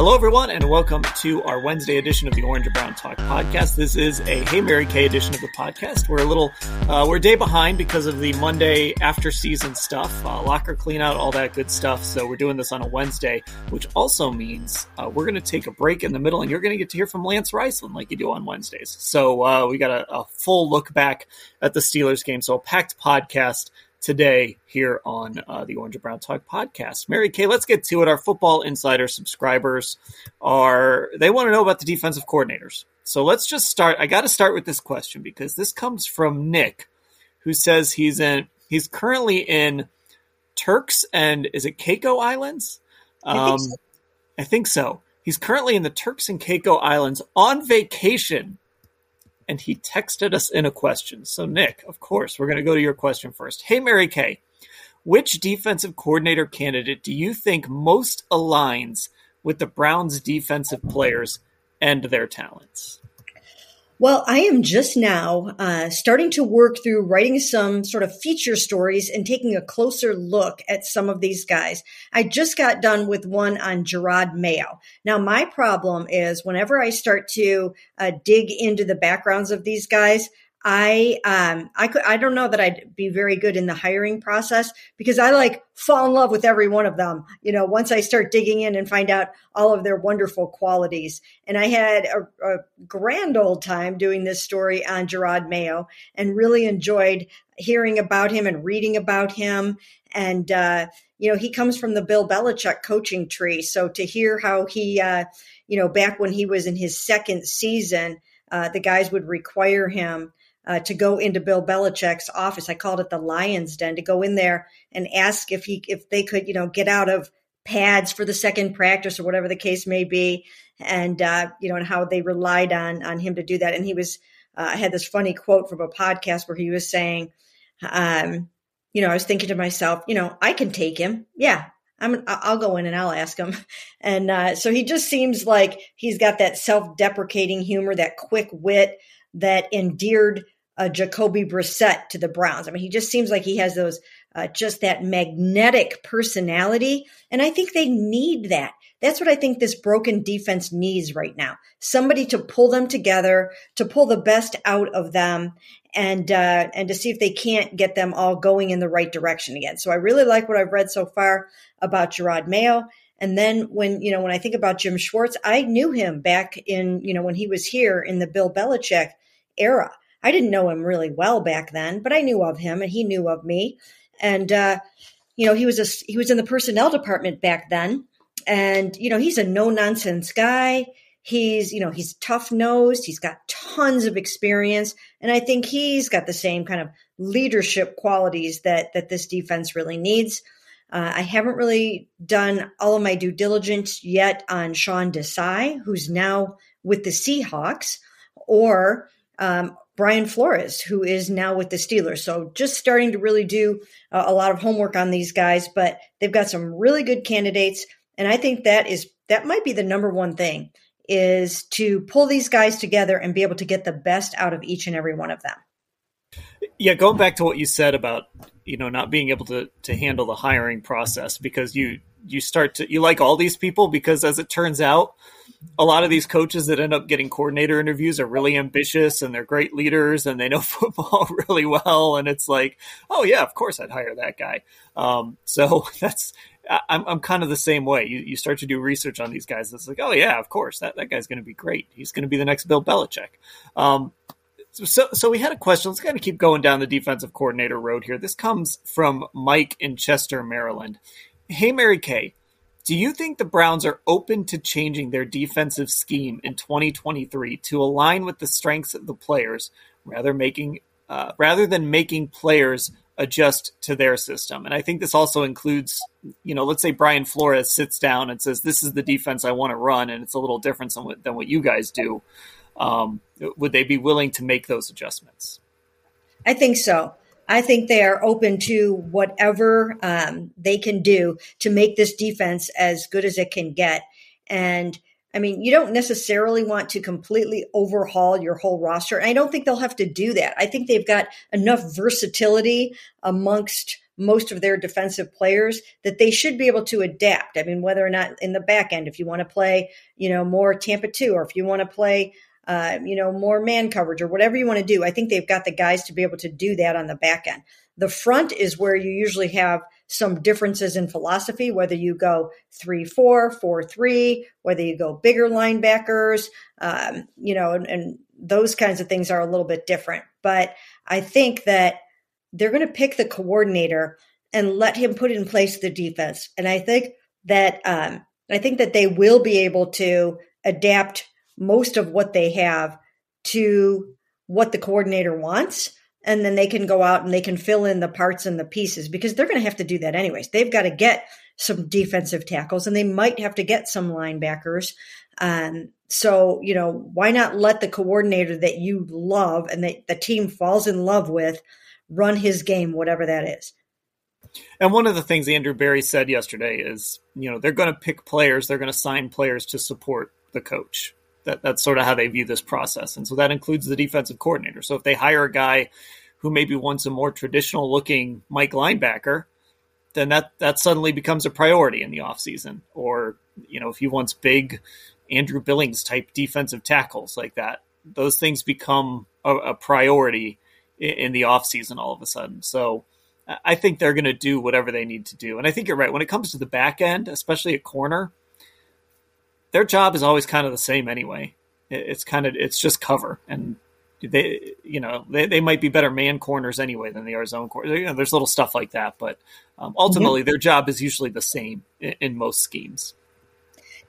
Hello, everyone, and welcome to our Wednesday edition of the Orange and Brown Talk podcast. This is a Hey Mary Kay edition of the podcast. We're a little, uh, we're a day behind because of the Monday after season stuff, uh, locker clean out, all that good stuff. So we're doing this on a Wednesday, which also means uh, we're going to take a break in the middle, and you're going to get to hear from Lance Reisland like you do on Wednesdays. So uh, we got a, a full look back at the Steelers game. So a packed podcast today here on uh, the Orange and Brown Talk podcast. Mary Kay, let's get to it. Our Football Insider subscribers are they want to know about the defensive coordinators. So let's just start. I got to start with this question because this comes from Nick, who says he's in he's currently in Turks and is it Caicos Islands? Um, I, think so. I think so. He's currently in the Turks and Caicos Islands on vacation and he texted us in a question. So, Nick, of course, we're going to go to your question first. Hey, Mary Kay, which defensive coordinator candidate do you think most aligns with the Browns' defensive players and their talents? Well, I am just now uh, starting to work through writing some sort of feature stories and taking a closer look at some of these guys. I just got done with one on Jerod Mayo. Now, my problem is whenever I start to uh, dig into the backgrounds of these guys, I um I could I don't know that I'd be very good in the hiring process because I like fall in love with every one of them. You know, once I start digging in and find out all of their wonderful qualities. And I had a, a grand old time doing this story on Jerod Mayo and really enjoyed hearing about him and reading about him. And uh, you know, he comes from the Bill Belichick coaching tree. So to hear how he uh, you know, back when he was in his second season, uh, the guys would require him uh, to go into Bill Belichick's office. I called it the Lion's Den to go in there and ask if he if they could you know get out of pads for the second practice or whatever the case may be, and uh, you know and how they relied on on him to do that. And he was uh, I had this funny quote from a podcast where he was saying, um, you know, I was thinking to myself, you know, I can take him, yeah. I'm, I'll go in and I'll ask him. And uh, so he just seems like he's got that self deprecating humor, that quick wit, that endeared uh, Jacoby Brissett to the Browns. I mean, he just seems like he has those uh, just that magnetic personality, and I think they need that. That's what I think this broken defense needs right now. Somebody to pull them together, to pull the best out of them, and uh, and to see if they can't get them all going in the right direction again. So I really like what I've read so far about Jerod Mayo. And then when, you know, when I think about Jim Schwartz, I knew him back in, you know, when he was here in the Bill Belichick era. I didn't know him really well back then, but I knew of him and he knew of me. And, uh, you know, he was a, he was in the personnel department back then. And, you know, he's a no nonsense guy. He's, you know, he's tough nosed. He's got tons of experience. And I think he's got the same kind of leadership qualities that, that this defense really needs. Uh, I haven't really done all of my due diligence yet on Sean Desai, who's now with the Seahawks, or um, Brian Flores, who is now with the Steelers. So just starting to really do uh, a lot of homework on these guys, but they've got some really good candidates. And I think that is that might be the number one thing is to pull these guys together and be able to get the best out of each and every one of them. Yeah, going back to what you said about you know not being able to to handle the hiring process because you you start to you like all these people because as it turns out a lot of these coaches that end up getting coordinator interviews are really ambitious and they're great leaders and they know football really well. And it's like oh yeah of course i'd hire that guy. Um, so that's I'm, I'm kind of the same way. You, you start to do research on these guys. It's like oh yeah of course that, that guy's going to be great. He's going to be the next bill belichick. Um, so, so we had a question. Let's kind of keep going down the defensive coordinator road here. This comes from Mike in Chester, Maryland. Hey, Mary Kay, Do you think the Browns are open to changing their defensive scheme in 2023 to align with the strengths of the players, rather making uh, rather than making players adjust to their system? And I think this also includes, you know, let's say Brian Flores sits down and says, "This is the defense I want to run," and it's a little different than what, than what you guys do. Um, would they be willing to make those adjustments? I think so. I think they are open to whatever um, they can do to make this defense as good as it can get. And I mean, you don't necessarily want to completely overhaul your whole roster. I don't think they'll have to do that. I think they've got enough versatility amongst most of their defensive players that they should be able to adapt. I mean, whether or not in the back end, if you want to play, you know, more Tampa 2 or if you want to play uh, you know, more man coverage or whatever you want to do. I think they've got the guys to be able to do that on the back end. The front is where you usually have some differences in philosophy, whether you go three, four, four, three, whether you go bigger linebackers, um, you know, and, and those kinds of things are a little bit different. But I think that they're going to pick the coordinator and let him put in place the defense. And I think that um, I think that they will be able to adapt most of what they have to what the coordinator wants and then they can go out and they can fill in the parts and the pieces because they're going to have to do that anyways. They've got to get some defensive tackles and they might have to get some linebackers. Um, so, you know, why not let the coordinator that you love and that the team falls in love with run his game, whatever that is? And one of the things Andrew Berry said yesterday is, you know, they're going to pick players, they're going to sign players to support the coach. That, that's sort of how they view this process. And so that includes the defensive coordinator. So if they hire a guy who maybe wants a more traditional looking Mike linebacker, then that, that suddenly becomes a priority in the offseason. Or, you know, if he wants big Andrew Billings type defensive tackles like that, those things become a, a priority in, in the offseason all of a sudden. So I think they're going to do whatever they need to do. And I think you're right. When it comes to the back end, especially at corner, their job is always kind of the same anyway. It's kind of it's just cover, and they you know they, they might be better man corners anyway than they are zone corners. You know, there's little stuff like that, but um, ultimately mm-hmm. their job is usually the same in, in, most schemes.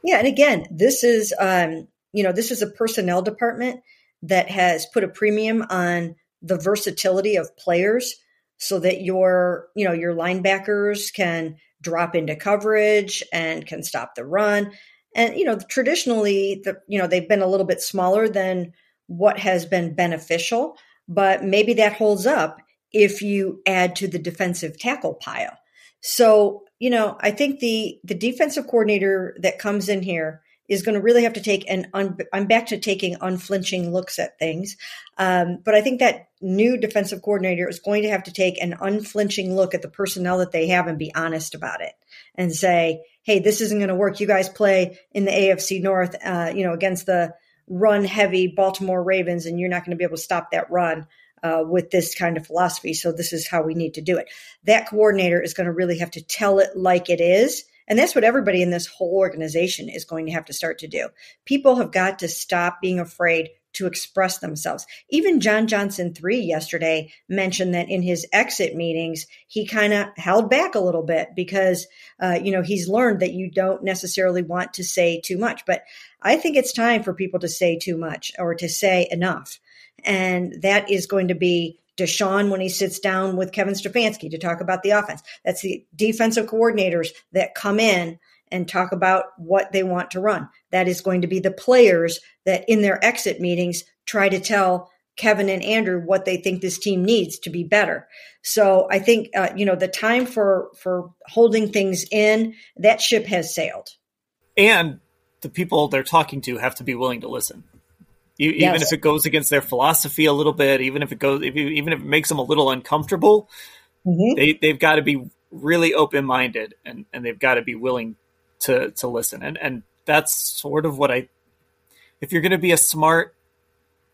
Yeah, and again, this is um, you know this is a personnel department that has put a premium on the versatility of players so that your you know your linebackers can drop into coverage and can stop the run and you know traditionally the you know they've been a little bit smaller than what has been beneficial but maybe that holds up if you add to the defensive tackle pile. So you know i think the the defensive coordinator that comes in here is going to really have to take an un, i'm back to taking unflinching looks at things um, but i think that new defensive coordinator is going to have to take an unflinching look at the personnel that they have and be honest about it and say hey, this isn't going to work. You guys play in the AFC North, uh, you know, against the run heavy Baltimore Ravens, and you're not going to be able to stop that run. Uh, with this kind of philosophy. So, this is how we need to do it. That coordinator is going to really have to tell it like it is. And that's what everybody in this whole organization is going to have to start to do. People have got to stop being afraid to express themselves. Even John Johnson 3 yesterday mentioned that in his exit meetings, he kind of held back a little bit because, uh, you know, he's learned that you don't necessarily want to say too much. But I think it's time for people to say too much or to say enough. And that is going to be Deshaun when he sits down with Kevin Stefanski to talk about the offense. That's the defensive coordinators that come in and talk about what they want to run. That is going to be the players that in their exit meetings try to tell Kevin and Andrew what they think this team needs to be better. So I think uh, you know the time for for holding things in that ship has sailed. And the people they're talking to have to be willing to listen. Even yes. if it goes against their philosophy a little bit, even if it goes, if you, even if it makes them a little uncomfortable, mm-hmm. they they've got to be really open minded and and they've got to be willing to to listen. And and that's sort of what I if you're going to be a smart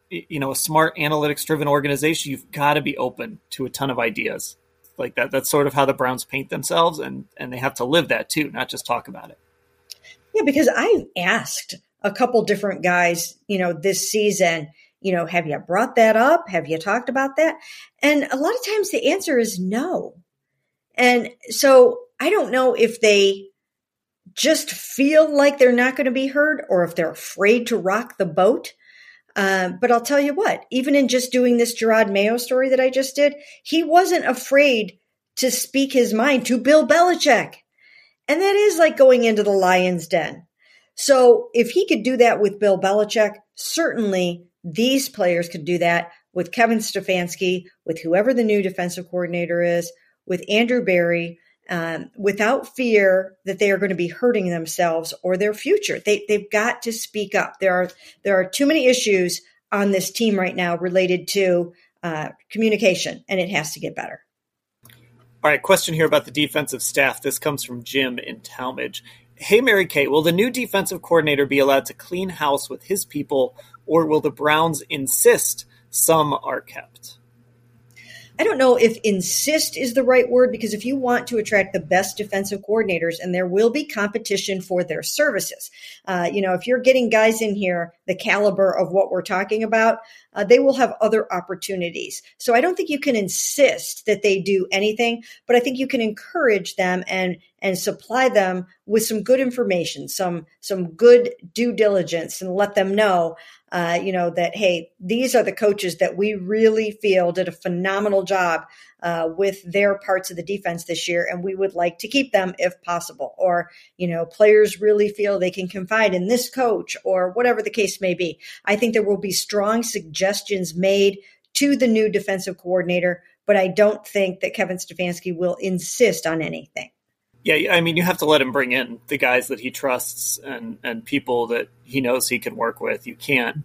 you know a smart analytics driven organization you've got to be open to a ton of ideas like that that's sort of how the browns paint themselves and and they have to live that too not just talk about it yeah because I've asked a couple different guys you know this season you know have you brought that up have you talked about that and a lot of times the answer is no and so i don't know if they just feel like they're not going to be heard or if they're afraid to rock the boat. Uh, but I'll tell you what, even in just doing this Jerod Mayo story that I just did, he wasn't afraid to speak his mind to Bill Belichick. And that is like going into the lion's den. So if he could do that with Bill Belichick, certainly these players could do that with Kevin Stefanski, with whoever the new defensive coordinator is, with Andrew Berry, um, without fear that they are going to be hurting themselves or their future. They, they've got to speak up. There are there are too many issues on this team right now related to uh, communication, and it has to get better. All right, question here about the defensive staff. This comes from Jim in Tallmadge. Hey, Mary Kay, will the new defensive coordinator be allowed to clean house with his people, or will the Browns insist some are kept? I don't know if insist is the right word because if you want to attract the best defensive coordinators, and there will be competition for their services, uh, you know, if you're getting guys in here the caliber of what we're talking about, uh, they will have other opportunities. So I don't think you can insist that they do anything, but I think you can encourage them and and supply them with some good information, some some good due diligence, and let them know uh, you know, that, hey, these are the coaches that we really feel did a phenomenal job uh, with their parts of the defense this year, and we would like to keep them if possible. Or, you know, players really feel they can confide in this coach or whatever the case may be. I think there will be strong suggestions made to the new defensive coordinator, but I don't think that Kevin Stefanski will insist on anything. Yeah, I mean, you have to let him bring in the guys that he trusts and and people that he knows he can work with. You can't.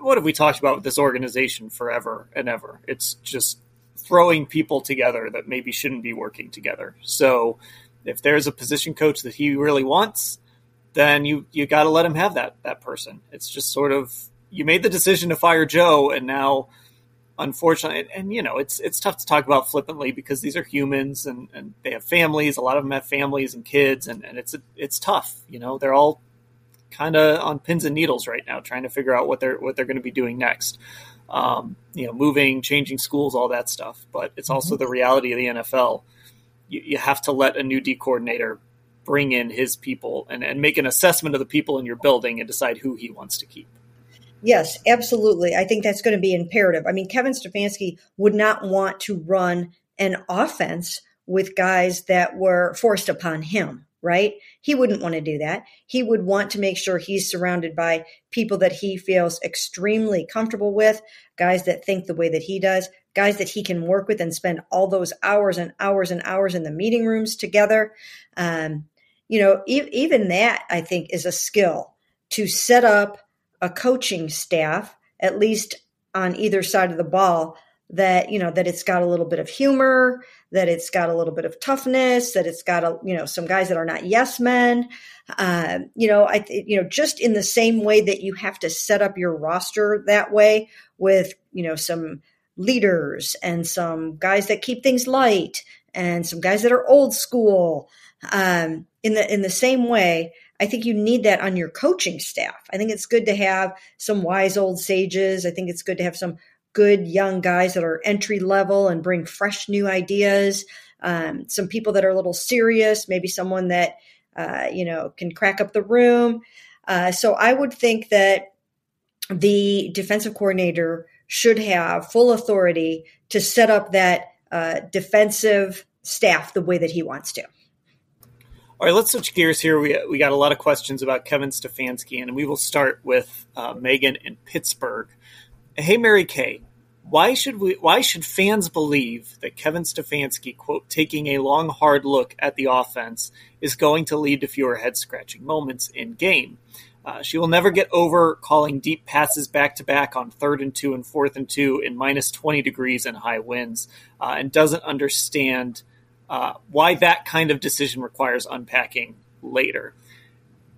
What have we talked about with this organization forever and ever? It's just throwing people together that maybe shouldn't be working together. So, if there's a position coach that he really wants, then you you got to let him have that that person. It's just sort of you made the decision to fire Joe, and now unfortunately, and, and, you know, it's it's tough to talk about flippantly because these are humans and, and they have families. A lot of them have families and kids, and, and it's it's tough. You know, they're all kind of on pins and needles right now, trying to figure out what they're what they're going to be doing next. Um, you know, moving, changing schools, all that stuff. But it's also mm-hmm. the reality of the NFL. You, you have to let a new D coordinator bring in his people and, and make an assessment of the people in your building and decide who he wants to keep. Yes, absolutely. I think that's going to be imperative. I mean, Kevin Stefanski would not want to run an offense with guys that were forced upon him, right? He wouldn't want to do that. He would want to make sure he's surrounded by people that he feels extremely comfortable with, guys that think the way that he does, guys that he can work with and spend all those hours and hours and hours in the meeting rooms together. Um, you know, e- even that I think is a skill to set up a coaching staff, at least on either side of the ball, that you know that it's got a little bit of humor, that it's got a little bit of toughness, that it's got a you know some guys that are not yes men. Uh, you know, I th- you know just in the same way that you have to set up your roster that way with you know some leaders and some guys that keep things light and some guys that are old school. Um, in the in the same way, I think you need that on your coaching staff. I think it's good to have some wise old sages. I think it's good to have some good young guys that are entry level and bring fresh new ideas. Um, some people that are a little serious, maybe someone that uh, you know can crack up the room. Uh, so I would think that the defensive coordinator should have full authority to set up that uh, defensive staff the way that he wants to. All right, let's switch gears here. We, we got a lot of questions about Kevin Stefanski, and we will start with uh, Megan in Pittsburgh. Hey, Mary Kay, why should we? Why should fans believe that Kevin Stefanski, quote, taking a long, hard look at the offense is going to lead to fewer head scratching moments in game? Uh, she will never get over calling deep passes back to back on third and two and fourth and two in minus 20 degrees and high winds, uh, and doesn't understand uh, why that kind of decision requires unpacking later.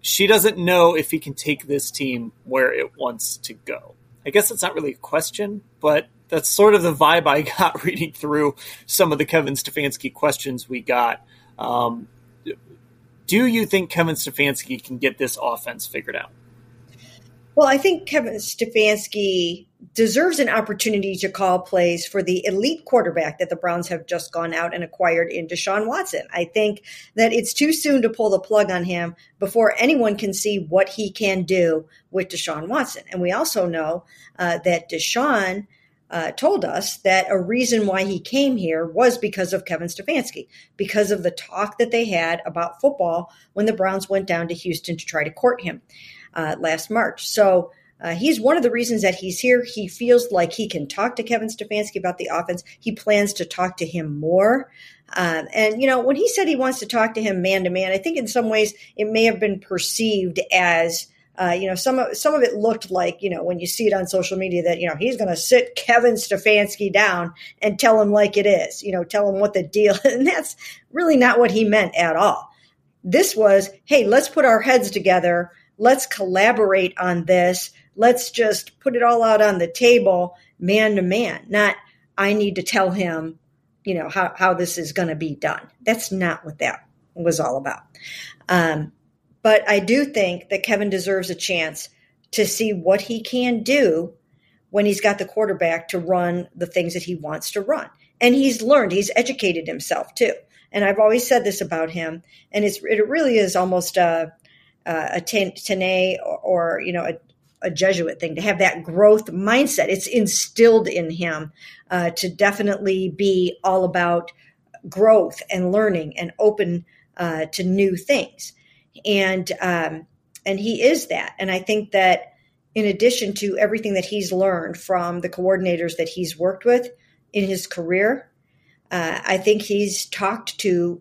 She doesn't know if he can take this team where it wants to go. I guess that's not really a question, but that's sort of the vibe I got reading through some of the Kevin Stefanski questions we got. Um, do you think Kevin Stefanski can get this offense figured out? Well, I think Kevin Stefanski deserves an opportunity to call plays for the elite quarterback that the Browns have just gone out and acquired in Deshaun Watson. I think that it's too soon to pull the plug on him before anyone can see what he can do with Deshaun Watson. And we also know uh, that Deshaun uh, told us that a reason why he came here was because of Kevin Stefanski, because of the talk that they had about football when the Browns went down to Houston to try to court him uh, last March. So uh, he's one of the reasons that he's here. He feels like he can talk to Kevin Stefanski about the offense. He plans to talk to him more. Um, and, you know, when he said he wants to talk to him man to man, I think in some ways it may have been perceived as uh, you know, some of some of it looked like, you know, when you see it on social media that you know he's going to sit Kevin Stefanski down and tell him like it is, you know, tell him what the deal, and that's really not what he meant at all. This was, hey, let's put our heads together, let's collaborate on this, let's just put it all out on the table, man to man. Not I need to tell him, you know, how how this is going to be done. That's not what that was all about. Um, but I do think that Kevin deserves a chance to see what he can do when he's got the quarterback to run the things that he wants to run. And he's learned, he's educated himself too. And I've always said this about him, and it's it really is almost a a Tene or, or you know a, a, Jesuit thing to have that growth mindset. It's instilled in him uh, to definitely be all about growth and learning and open uh, to new things and um, and he is that. And I think that in addition to everything that he's learned from the coordinators that he's worked with in his career, uh, I think he's talked to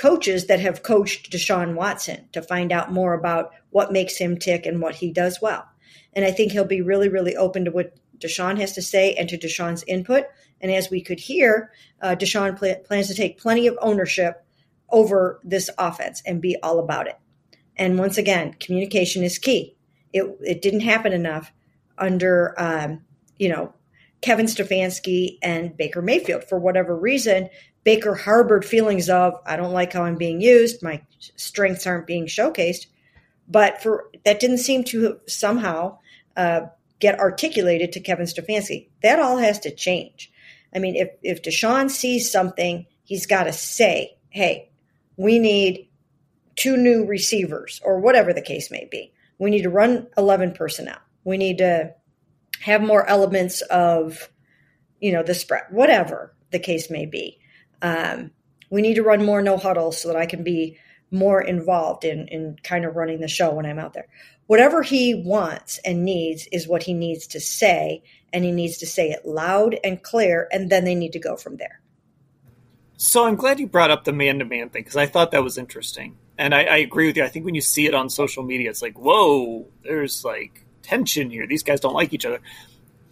coaches that have coached Deshaun Watson to find out more about what makes him tick and what he does well. And I think he'll be really, really open to what Deshaun has to say and to Deshaun's input. And as we could hear, uh, Deshaun pl- plans to take plenty of ownership over this offense and be all about it. And once again, communication is key. It, it didn't happen enough under, um, you know, Kevin Stefanski and Baker Mayfield. For whatever reason, Baker harbored feelings of, I don't like how I'm being used. My strengths aren't being showcased. But for that didn't seem to somehow uh, get articulated to Kevin Stefanski. That all has to change. I mean, if, if Deshaun sees something, he's got to say, hey, we need two new receivers or whatever the case may be. We need to run 11 personnel. We need to have more elements of, you know, the spread, whatever the case may be. Um, we need to run more no huddle so that I can be more involved in, in kind of running the show when I'm out there. Whatever he wants and needs is what he needs to say, and he needs to say it loud and clear, and then they need to go from there. So I'm glad you brought up the man to man thing because I thought that was interesting. And I, I, agree with you. I think when you see it on social media, it's like, whoa, there's like tension here. These guys don't like each other.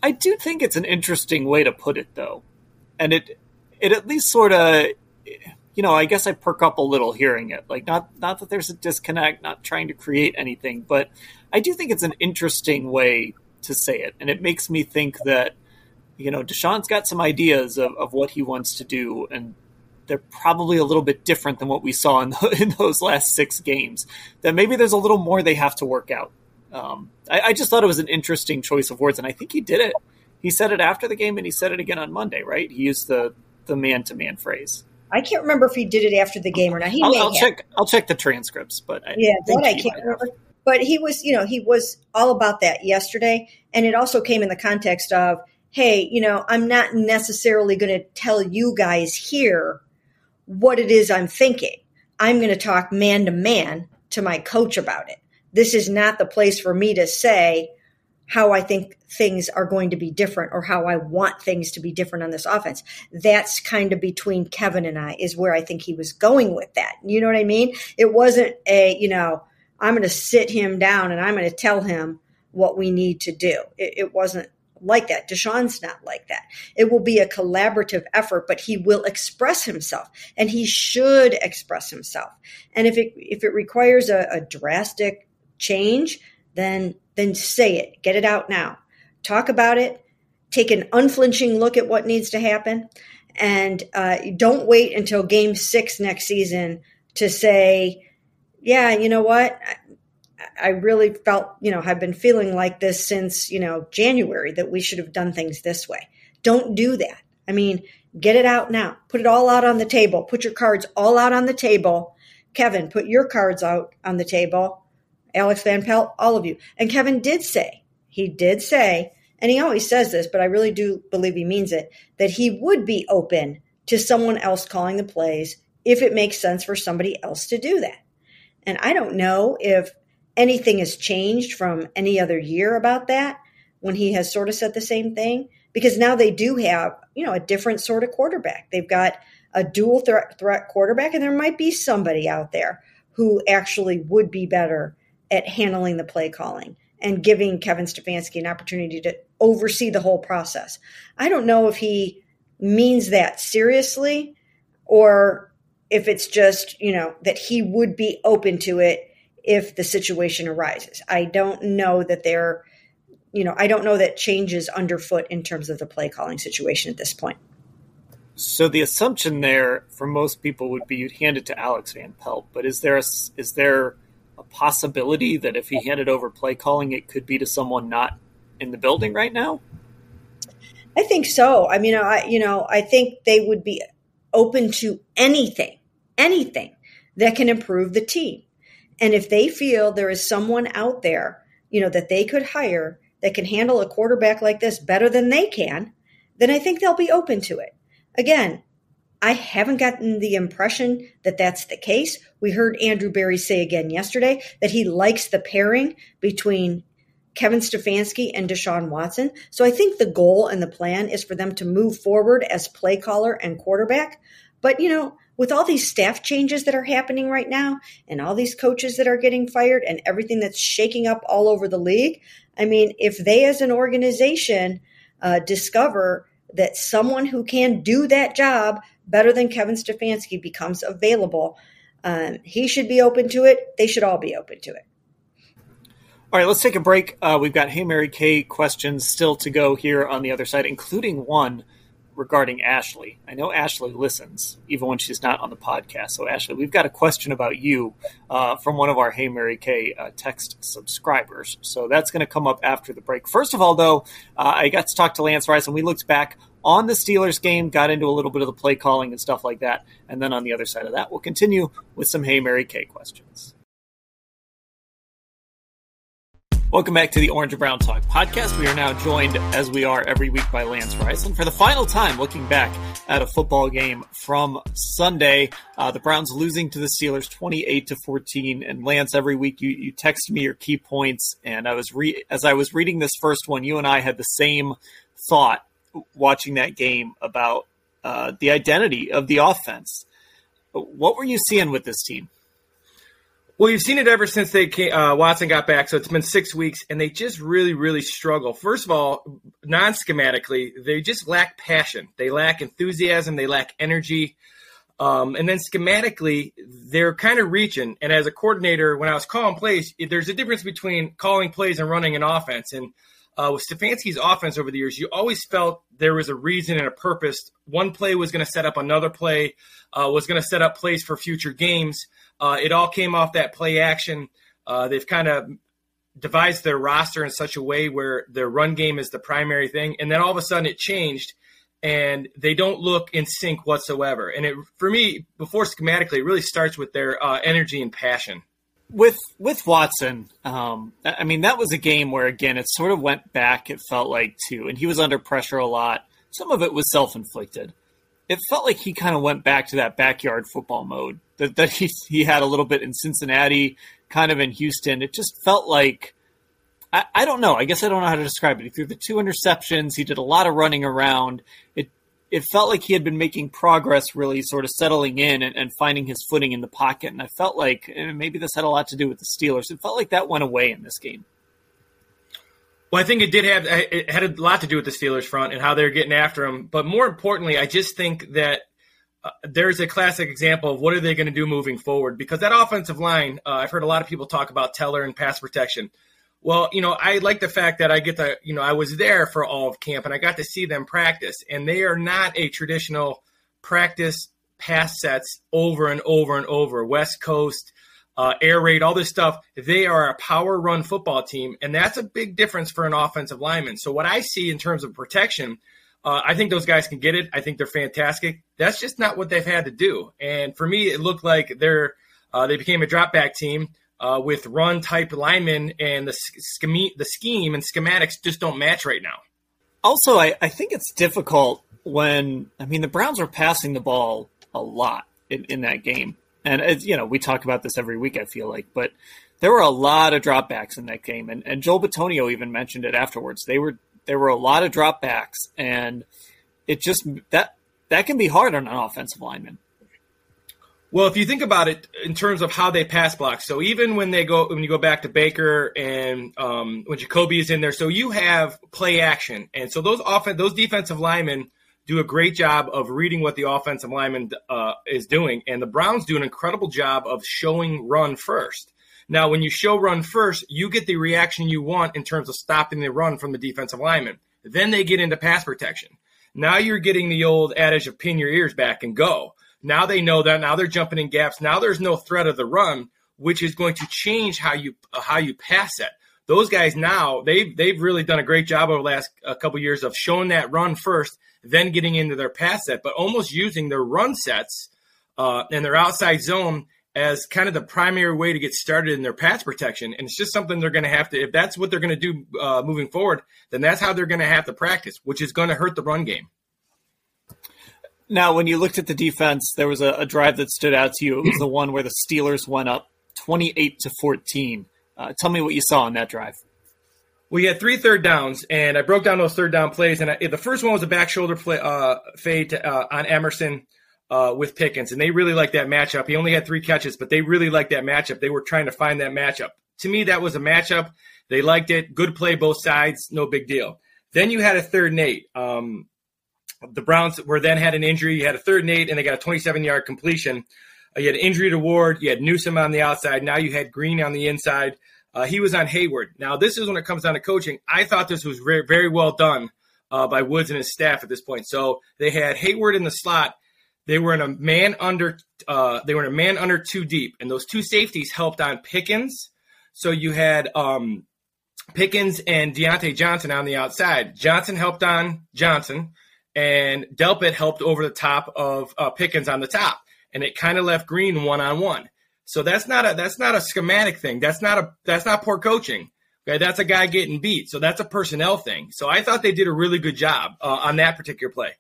I do think it's an interesting way to put it, though. And it it at least sort of, you know, I guess I perk up a little hearing it. Like, not not that there's a disconnect, not trying to create anything, but I do think it's an interesting way to say it. And it makes me think that, you know, Deshaun's got some ideas of, of what he wants to do. And they're probably a little bit different than what we saw in, the, in those last six games. That maybe there's a little more they have to work out. Um, I, I, just thought it was an interesting choice of words, and I think he did it. He said it after the game, and he said it again on Monday. Right? He used the the man to man phrase. I can't remember if he did it after the game or not. He I'll, may I'll have. check. I'll check the transcripts, but I yeah, that I can't remember. Have. But he was, you know, he was all about that yesterday, and it also came in the context of, hey, you know, I'm not necessarily going to tell you guys here what it is I'm thinking. I'm going to talk man to man to my coach about it. This is not the place for me to say how I think things are going to be different or how I want things to be different on this offense. That's kind of between Kevin and I is where I think he was going with that. You know what I mean? It wasn't a, you know, I'm going to sit him down and I'm going to tell him what we need to do. It, it wasn't like that. Deshaun's not like that. It will be a collaborative effort, but he will express himself and he should express himself. And if it, if it requires a, a drastic change, then, then say it, get it out now, talk about it, take an unflinching look at what needs to happen. And uh, don't wait until game six next season to say, yeah, you know what? I really felt, you know, have been feeling like this since, you know, January that we should have done things this way. Don't do that. I mean, get it out now. Put it all out on the table. Put your cards all out on the table. Kevin, put your cards out on the table. Alex Van Pelt, all of you. And Kevin did say, he did say, and he always says this, but I really do believe he means it, that he would be open to someone else calling the plays if it makes sense for somebody else to do that. And I don't know if anything has changed from any other year about that when he has sort of said the same thing because now they do have, you know, a different sort of quarterback. They've got a dual threat, threat quarterback and there might be somebody out there who actually would be better at handling the play calling and giving Kevin Stefanski an opportunity to oversee the whole process. I don't know if he means that seriously or if it's just, you know, that he would be open to it if the situation arises. I don't know that they're, you know, I don't know that changes underfoot in terms of the play calling situation at this point. So the assumption there for most people would be you'd hand it to Alex Van Pelt, but is there a, is there a possibility that if he handed over play calling, it could be to someone not in the building right now? I think so. I mean, I you know, I think they would be open to anything, anything that can improve the team. And if they feel there is someone out there, you know, that they could hire that can handle a quarterback like this better than they can, then I think they'll be open to it. Again, I haven't gotten the impression that that's the case. We heard Andrew Berry say again yesterday that he likes the pairing between Kevin Stefanski and Deshaun Watson. So I think the goal and the plan is for them to move forward as play caller and quarterback. But, you know, with all these staff changes that are happening right now and all these coaches that are getting fired and everything that's shaking up all over the league, I mean, if they as an organization uh, discover that someone who can do that job better than Kevin Stefanski becomes available, um, he should be open to it. They should all be open to it. All right, let's take a break. Uh, we've got Hey Mary Kay questions still to go here on the other side, including one regarding Ashley. I know Ashley listens, even when she's not on the podcast. So, Ashley, we've got a question about you uh, from one of our Hey Mary Kay uh, text subscribers. So, that's going to come up after the break. First of all, though, uh, I got to talk to Lance Rice, and we looked back on the Steelers game, got into a little bit of the play calling and stuff like that. And then on the other side of that, we'll continue with some Hey Mary Kay questions. Welcome back to the Orange and Brown Talk podcast. We are now joined, as we are every week, by Lance Rice. And for the final time, looking back at a football game from Sunday, uh, the Browns losing to the Steelers 28 to 14. And Lance, every week you, you text me your key points. And I was re- as I was reading this first one, you and I had the same thought watching that game about uh, the identity of the offense. What were you seeing with this team? Well, you've seen it ever since they came, uh, Watson got back, so it's been six weeks, and they just really, really struggle. First of all, non-schematically, they just lack passion. They lack enthusiasm. They lack energy. Um, and then schematically, they're kind of reaching. And as a coordinator, when I was calling plays, there's a difference between calling plays and running an offense. And uh, with Stefanski's offense over the years, you always felt there was a reason and a purpose. One play was going to set up another play, uh, was going to set up plays for future games. Uh, it all came off that play action. Uh, they've kind of devised their roster in such a way where their run game is the primary thing, and then all of a sudden it changed, and they don't look in sync whatsoever. And it, for me, before schematically, it really starts with their uh, energy and passion. With with Watson, um, I mean that was a game where again it sort of went back. It felt like too, and he was under pressure a lot. Some of it was self inflicted it felt like he kind of went back to that backyard football mode that, that he, he had a little bit in Cincinnati, kind of in Houston. It just felt like, I, I don't know. I guess I don't know how to describe it. He threw the two interceptions. He did a lot of running around. It, it felt like he had been making progress, really sort of settling in and, and finding his footing in the pocket. And I felt like maybe this had a lot to do with the Steelers. It felt like that went away in this game. Well, I think it did have it had a lot to do with the Steelers front and how they're getting after him. But more importantly, I just think that uh, there's a classic example of what are they going to do moving forward because that offensive line. Uh, I've heard a lot of people talk about Teller and pass protection. Well, you know, I like the fact that I get to, you know, I was there for all of camp and I got to see them practice, and they are not a traditional practice pass sets over and over and over. West Coast, uh, air raid, all this stuff. They are a power run football team, and that's a big difference for an offensive lineman. So what I see in terms of protection, uh, I think those guys can get it. I think they're fantastic. That's just not what they've had to do. And for me, it looked like they're uh, they became a drop back team uh, with run type linemen, and the scheme the scheme and schematics just don't match right now. Also, I, I think it's difficult when I mean the Browns were passing the ball a lot in, in that game and you know, we talk about this every week, I feel like, but there were a lot of dropbacks in that game. And, and Joel Bitonio even mentioned it afterwards. They were, there were a lot of dropbacks and it just, that, that can be hard on an offensive lineman. Well, if you think about it in terms of how they pass block, so even when they go when you go back to Baker and um, when Jacoby is in there, so you have play action, and so those often those defensive linemen do a great job of reading what the offensive lineman uh, is doing. And the Browns do an incredible job of showing run first. Now, when you show run first, you get the reaction you want in terms of stopping the run from the defensive lineman. Then they get into pass protection. Now you're getting the old adage of pin your ears back and go. Now they know that. Now they're jumping in gaps. Now there's no threat of the run, which is going to change how you uh, how you pass it. Those guys now they've they've really done a great job over the last uh, couple years of showing that run first then getting into their pass set, but almost using their run sets uh, and their outside zone as kind of the primary way to get started in their pass protection. And it's just something they're going to have to, if that's what they're going to do uh, moving forward, then that's how they're going to have to practice, which is going to hurt the run game. Now, when you looked at the defense, there was a, a drive that stood out to you. It was the one where the Steelers went up 28 to 14. Uh, tell me what you saw on that drive we had three third downs, and I broke down those third down plays. And I, the first one was a back shoulder play, uh, fade to, uh, on Emerson uh, with Pickens, and they really liked that matchup. He only had three catches, but they really liked that matchup. They were trying to find that matchup. To me, that was a matchup. They liked it. Good play, both sides. No big deal. Then you had a third and eight. Um, the Browns were then had an injury. You had a third and eight, and they got a 27 yard completion. Uh, you had injury to Ward. You had Newsome on the outside. Now you had Green on the inside. Uh, he was on Heyward. Now, this is when it comes down to coaching. I thought this was very, very well done uh, by Woods and his staff at this point. So they had Heyward in the slot. They were in a man under. Uh, they were in a man under two deep, and those two safeties helped on Pickens. So you had um, Pickens and Diontae Johnson on the outside. Johnson helped on Johnson, and Delpit helped over the top of uh, Pickens on the top, and it kind of left Green one on one. So that's not a that's not a schematic thing. That's not a that's not poor coaching. Okay, that's a guy getting beat. So that's a personnel thing. So I thought they did a really good job uh, on that particular play.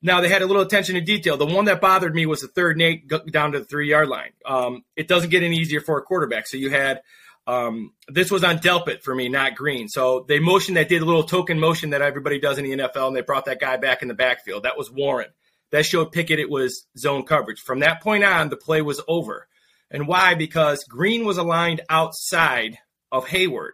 Now they had a little attention to detail. The one that bothered me was the third and eight down to the three yard line. Um, it doesn't get any easier for a quarterback. So you had um, this was on Delpit for me, not Green. So they motioned that did a little token motion that everybody does in the NFL, and they brought that guy back in the backfield. That was Warren. That showed Pickett it was zone coverage. From that point on, the play was over. And why? Because Green was aligned outside of Heyward.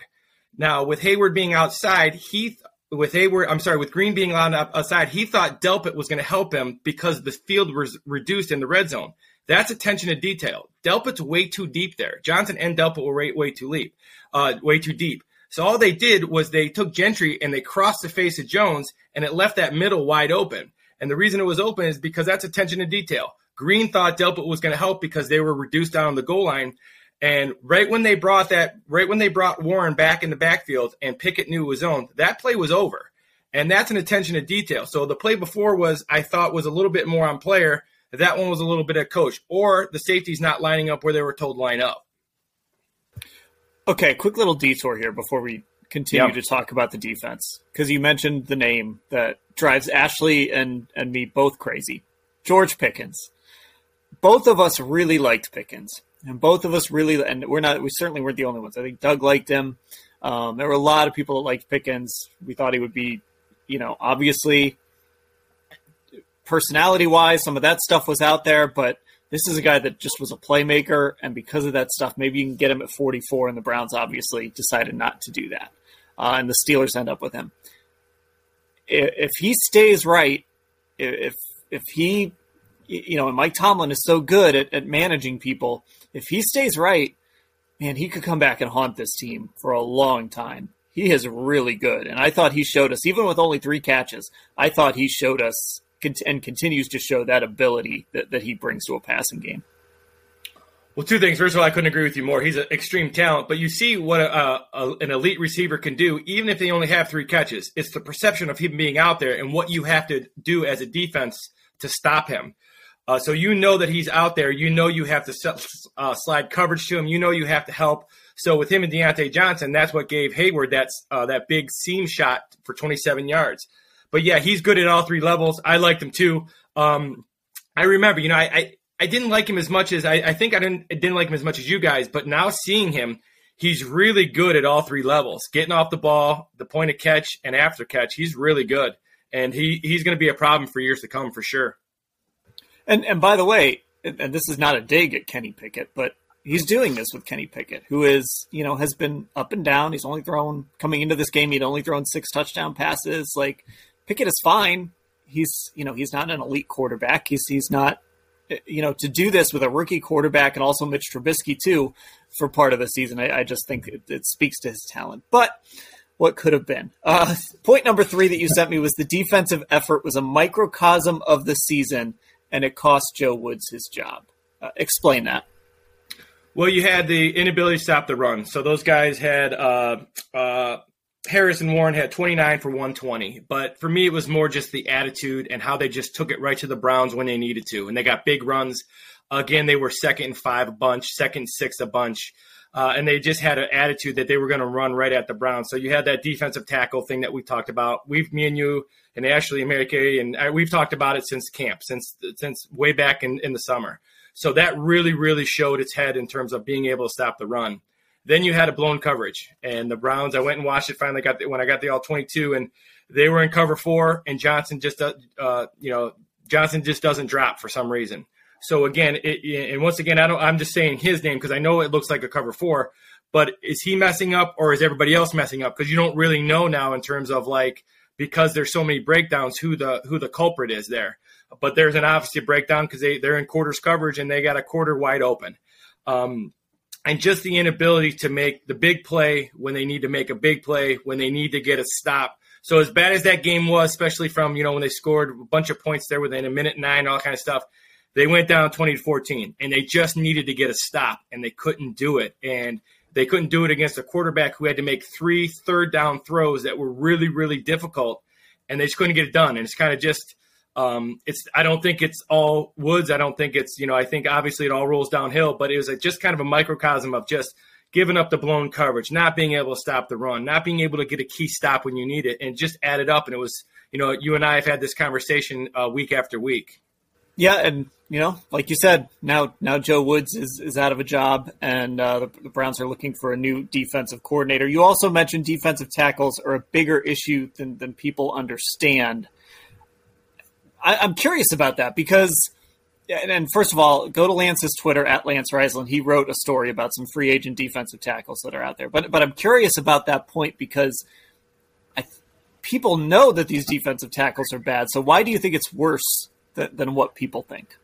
Now, with Heyward being outside, he with Heyward, I'm sorry, with Green being on outside, he thought Delpit was going to help him because the field was reduced in the red zone. That's attention to detail. Delpit's way too deep there. Johnson and Delpit were way, way too deep, uh, way too deep. So all they did was they took Gentry and they crossed the face of Jones, and it left that middle wide open. And the reason it was open is because that's attention to detail. Green thought Delpit was going to help because they were reduced down on the goal line. And right when they brought that, right when they brought Warren back in the backfield and Pickett knew it was owned, that play was over. And that's an attention to detail. So the play before was, I thought, was a little bit more on player. That one was a little bit of coach, or the safety's not lining up where they were told line up. Okay, quick little detour here before we continue yep. to talk about the defense because you mentioned the name that drives Ashley and and me both crazy, George Pickens both of us really liked Pickens, and both of us really, and we're not, we certainly weren't the only ones. I think Doug liked him. Um, there were a lot of people that liked Pickens. We thought he would be, you know, obviously personality wise, some of that stuff was out there, but this is a guy that just was a playmaker, and because of that stuff, maybe you can get him at 44, and the Browns obviously decided not to do that, uh, and the Steelers end up with him. If he stays right, if if he you know, and Mike Tomlin is so good at, at managing people. If he stays right, man, he could come back and haunt this team for a long time. He is really good. And I thought he showed us, even with only three catches, I thought he showed us and continues to show that ability that, that he brings to a passing game. Well, two things. First of all, I couldn't agree with you more. He's an extreme talent, but you see what a, a, an elite receiver can do, even if they only have three catches. It's the perception of him being out there and what you have to do as a defense to stop him. Uh, so you know that he's out there. You know you have to uh, slide coverage to him. You know you have to help. So with him and Diontae Johnson, that's what gave Heyward that uh, that big seam shot for 27 yards. But yeah, he's good at all three levels. I liked him too. Um, I remember, you know, I, I, I didn't like him as much as I, I think I didn't I didn't like him as much as you guys. But now seeing him, he's really good at all three levels. Getting off the ball, the point of catch, and after catch, he's really good, and he he's going to be a problem for years to come for sure. And and by the way, and this is not a dig at Kenny Pickett, but he's doing this with Kenny Pickett, who is, you know, has been up and down. He's only thrown coming into this game, he'd only thrown six touchdown passes. Like Pickett is fine. He's, you know, he's not an elite quarterback. He's he's not you know, to do this with a rookie quarterback and also Mitch Trubisky too for part of the season, I, I just think it, it, speaks to his talent. But what could have been? Uh, point number three that you sent me was the defensive effort was a microcosm of the season and it cost Joe Woods his job. Uh, explain that. Well, you had the inability to stop the run. So those guys had uh, uh, Harris and Warren had 29 for 120. But for me, it was more just the attitude and how they just took it right to the Browns when they needed to. And they got big runs. Again, they were second and five a bunch, second six a bunch. Uh, and they just had an attitude that they were going to run right at the Browns. So you had that defensive tackle thing that we talked about. We've, me and you, and Ashley and Mary Kay, and I, we've talked about it since camp, since since way back in, in the summer. So that really, really showed its head in terms of being able to stop the run. Then you had a blown coverage, and the Browns. I went and watched it. Finally, got the, when I got the all twenty-two, and they were in cover four, and Johnson just, uh, uh, you know, Johnson just doesn't drop for some reason. So again, it, and once again, I don't. I'm just saying his name because I know it looks like a cover four, but is he messing up or is everybody else messing up? Because you don't really know now in terms of like because there's so many breakdowns who the who the culprit is there. But there's an obvious breakdown because they they're in quarters coverage and they got a quarter wide open. Um, and just the inability to make the big play when they need to make a big play when they need to get a stop. So as bad as that game was, especially from you know when they scored a bunch of points there within a minute nine, all kind of stuff, they went down twenty to fourteen, and they just needed to get a stop, and they couldn't do it. And they couldn't do it against a quarterback who had to make three third down throws that were really, really difficult, and they just couldn't get it done. And it's kind of just, um, it's. I don't think it's all Woods. I don't think it's, you know, I think obviously it all rolls downhill, but it was just kind of a microcosm of just giving up the blown coverage, not being able to stop the run, not being able to get a key stop when you need it, and just added up. And it was, you know, you and I have had this conversation uh, week after week. Yeah, and you know, like you said, now now Joe Woods is, is out of a job, and uh, the, the, Browns are looking for a new defensive coordinator. You also mentioned defensive tackles are a bigger issue than than people understand. I, am curious about that because, and, and, first of all, go to Lance's Twitter at Lance Reisland. He wrote a story about some free agent defensive tackles that are out there. But but I'm curious about that point because I, people know that these defensive tackles are bad. So why do you think it's worse than, than what people think?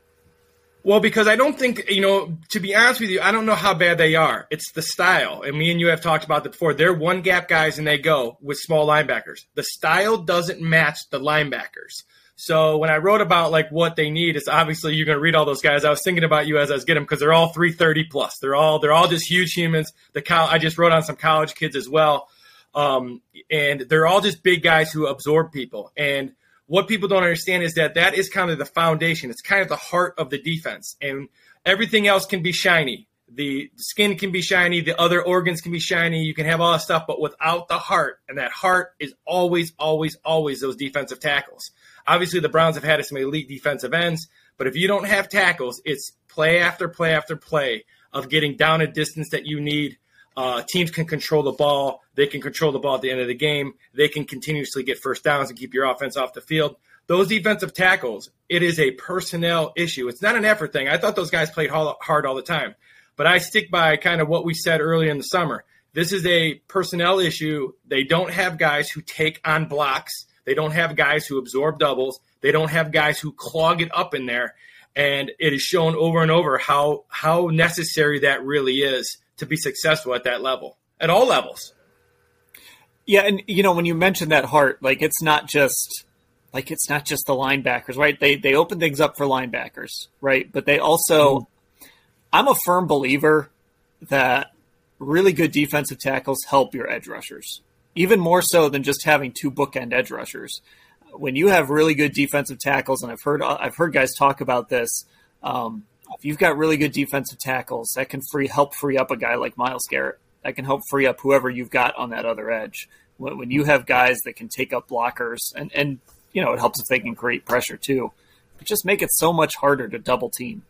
Well, because I don't think, you know, to be honest with you, I don't know how bad they are. It's the style. And me and you have talked about that before. They're one gap guys and they go with small linebackers. The style doesn't match the linebackers. So when I wrote about like what they need, it's obviously you're going to read all those guys. I was thinking about you as I was getting them because they're all 330 plus. They're all they're all just huge humans. The cow I just wrote on some college kids as well, um, and they're all just big guys who absorb people. And what people don't understand is that that is kind of the foundation. It's kind of the heart of the defense, and everything else can be shiny. The skin can be shiny, the other organs can be shiny. You can have all that stuff, but without the heart, and that heart is always, always, always those defensive tackles. Obviously, the Browns have had some elite defensive ends, but if you don't have tackles, it's play after play after play of getting down a distance that you need uh, teams can control the ball. They can control the ball at the end of the game. They can continuously get first downs and keep your offense off the field. Those defensive tackles, it is a personnel issue. It's not an effort thing. I thought those guys played hard all the time, but I stick by kind of what we said early in the summer. This is a personnel issue. They don't have guys who take on blocks. They don't have guys who absorb doubles. They don't have guys who clog it up in there. And it is shown over and over how how necessary that really is to be successful at that level, at all levels. Yeah, and you know when you mention that heart, like it's not just like it's not just the linebackers, right? They they open things up for linebackers, right? But they also, mm-hmm. I'm a firm believer that really good defensive tackles help your edge rushers, even more so than just having two bookend edge rushers. When you have really good defensive tackles, and I've heard I've heard guys talk about this. Um, if you've got really good defensive tackles, that can free help free up a guy like Myles Garrett. That can help free up whoever you've got on that other edge. When, when you have guys that can take up blockers, and and you know it helps if they can create pressure too, but just make it so much harder to double team.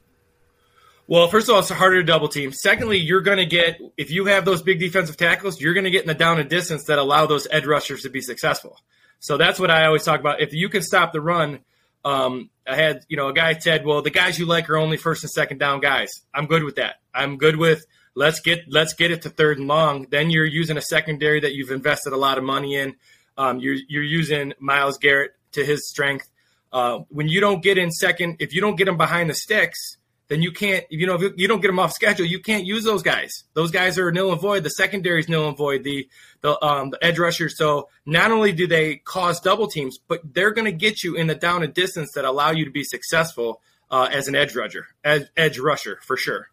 Well, first of all, it's harder to double team. Secondly, you're going to get if you have those big defensive tackles, you're going to get in the down and distance that allow those edge rushers to be successful. So that's what I always talk about. If you can stop the run, um, I had you know a guy said, "Well, the guys you like are only first and second down guys." I'm good with that. I'm good with let's get let's get it to third and long. Then you're using a secondary that you've invested a lot of money in. Um, you're you're using Myles Garrett to his strength. Uh, when you don't get in second, if you don't get him behind the sticks then you can't, you know, if you don't get them off schedule, you can't use those guys. Those guys are nil and void. The secondary is nil and void. The the um, the edge rushers. So not only do they cause double teams, but they're going to get you in the down and distance that allow you to be successful uh, as an edge rusher, edge, edge rusher for sure.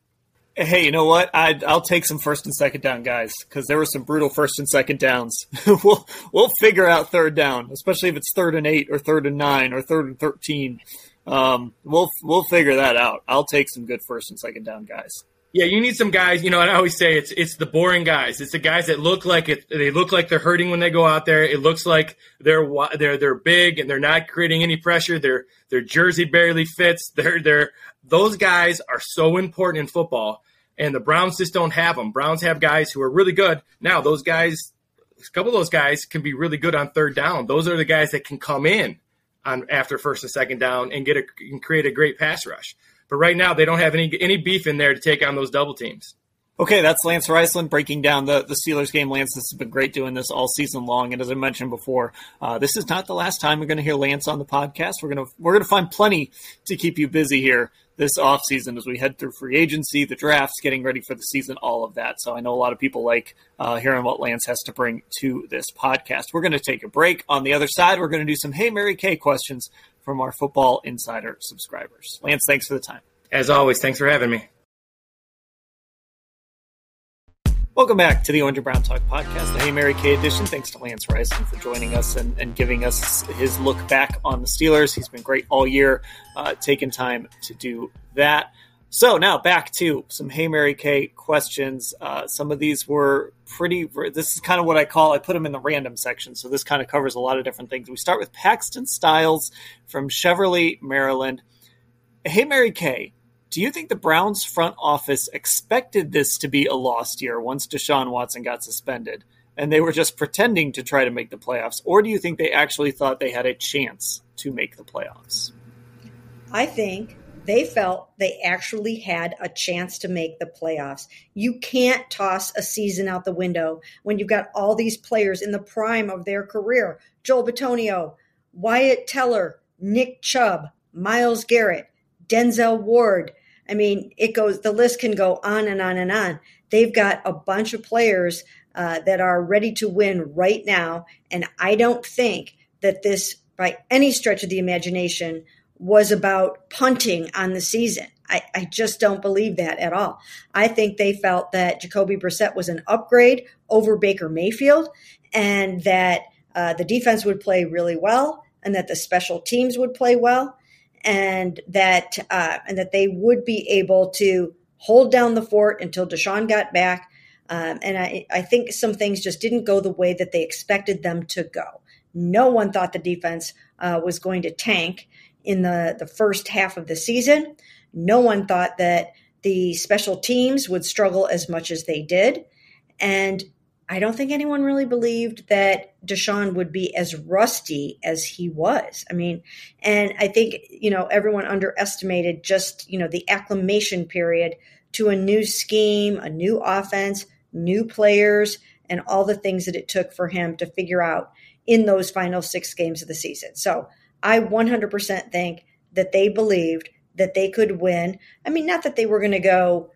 Hey, you know what? i will take some first and second down guys because there were some brutal first and second downs. we'll we'll figure out third down, especially if it's third and eight or third and nine or third and thirteen. Um, we'll we'll figure that out. I'll take some good first and second down guys. Yeah, you need some guys. You know, I always say it's it's the boring guys. It's the guys that look like it. They look like they're hurting when they go out there. It looks like they're they're they're big and they're not creating any pressure. Their their jersey barely fits. They're they're those guys are so important in football, and the Browns just don't have them. Browns have guys who are really good. Now those guys, a couple of those guys can be really good on third down. Those are the guys that can come in on after first and second down and get a and create a great pass rush. But right now they don't have any any beef in there to take on those double teams. Okay, that's Lance Reisland breaking down the, the Steelers game. Lance, this has been great doing this all season long. And as I mentioned before, uh, this is not the last time we're going to hear Lance on the podcast. We're going to we're going to find plenty to keep you busy here this offseason as we head through free agency, the drafts, getting ready for the season, all of that. So I know a lot of people like uh, hearing what Lance has to bring to this podcast. We're going to take a break. On the other side, we're going to do some Hey Mary Kay questions from our Football Insider subscribers. Lance, thanks for the time. As always, thanks for having me. Welcome back to the Orange and Brown Talk podcast, the Hey Mary Kay edition. Thanks to Lance Reisland for joining us and, and, giving us his look back on the Steelers. He's been great all year, uh, taking time to do that. So now back to some Hey Mary Kay questions. Uh, some of these were pretty. This is kind of what I call. I put them in the random section, so this kind of covers a lot of different things. We start with Paxton Styles from Cheverly, Maryland. Hey Mary Kay, do you think the Browns front office expected this to be a lost year once Deshaun Watson got suspended and they were just pretending to try to make the playoffs? Or do you think they actually thought they had a chance to make the playoffs? I think they felt they actually had a chance to make the playoffs. You can't toss a season out the window when you've got all these players in the prime of their career Joel Bitonio, Wyatt Teller, Nick Chubb, Myles Garrett, Denzel Ward, I mean, it goes, the list can go on and on and on. They've got a bunch of players uh, that are ready to win right now. And I don't think that this, by any stretch of the imagination, was about punting on the season. I, I, just don't believe that at all. I think they felt that Jacoby Brissett was an upgrade over Baker Mayfield and that uh, the defense would play really well and that the special teams would play well and that uh, and that they would be able to hold down the fort until Deshaun got back. Um, and I, I think some things just didn't go the way that they expected them to go. No one thought the defense uh, was going to tank in the, the first half of the season. No one thought that the special teams would struggle as much as they did. And I don't think anyone really believed that Deshaun would be as rusty as he was. I mean, and I think, you know, everyone underestimated just, you know, the acclimation period to a new scheme, a new offense, new players, and all the things that it took for him to figure out in those final six games of the season. So I 100% think that they believed that they could win. I mean, not that they were going to go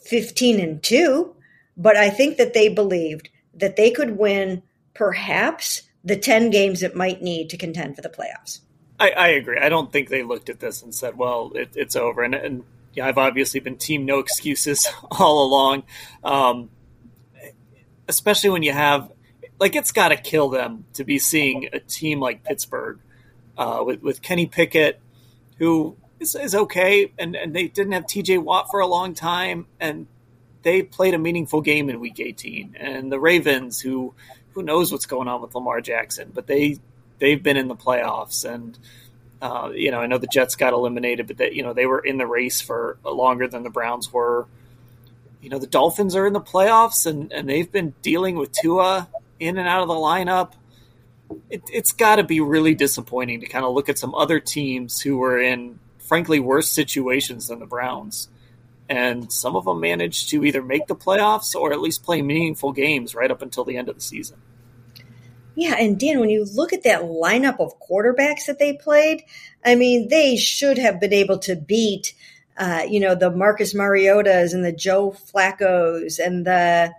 15 and 2 but I think that they believed that they could win perhaps the 10 games it might need to contend for the playoffs. I, I agree. I don't think they looked at this and said, well, it, it's over. And, and yeah, I've obviously been team no excuses all along, um, especially when you have like it's got to kill them to be seeing a team like Pittsburgh uh, with with Kenny Pickett, who is, is okay, and and they didn't have T.J. Watt for a long time, and they played a meaningful game in Week 18, and the Ravens, who who knows what's going on with Lamar Jackson, but they they've been in the playoffs and uh, you know, I know the Jets got eliminated, but that you know they were in the race for longer than the Browns were. You know, the Dolphins are in the playoffs, and and they've been dealing with Tua in and out of the lineup. It, it's got to be really disappointing to kind of look at some other teams who were in, frankly, worse situations than the Browns, and some of them managed to either make the playoffs or at least play meaningful games right up until the end of the season. Yeah, and Dan, when you look at that lineup of quarterbacks that they played, I mean, they should have been able to beat, uh, you know, the Marcus Mariotas and the Joe Flacco's and the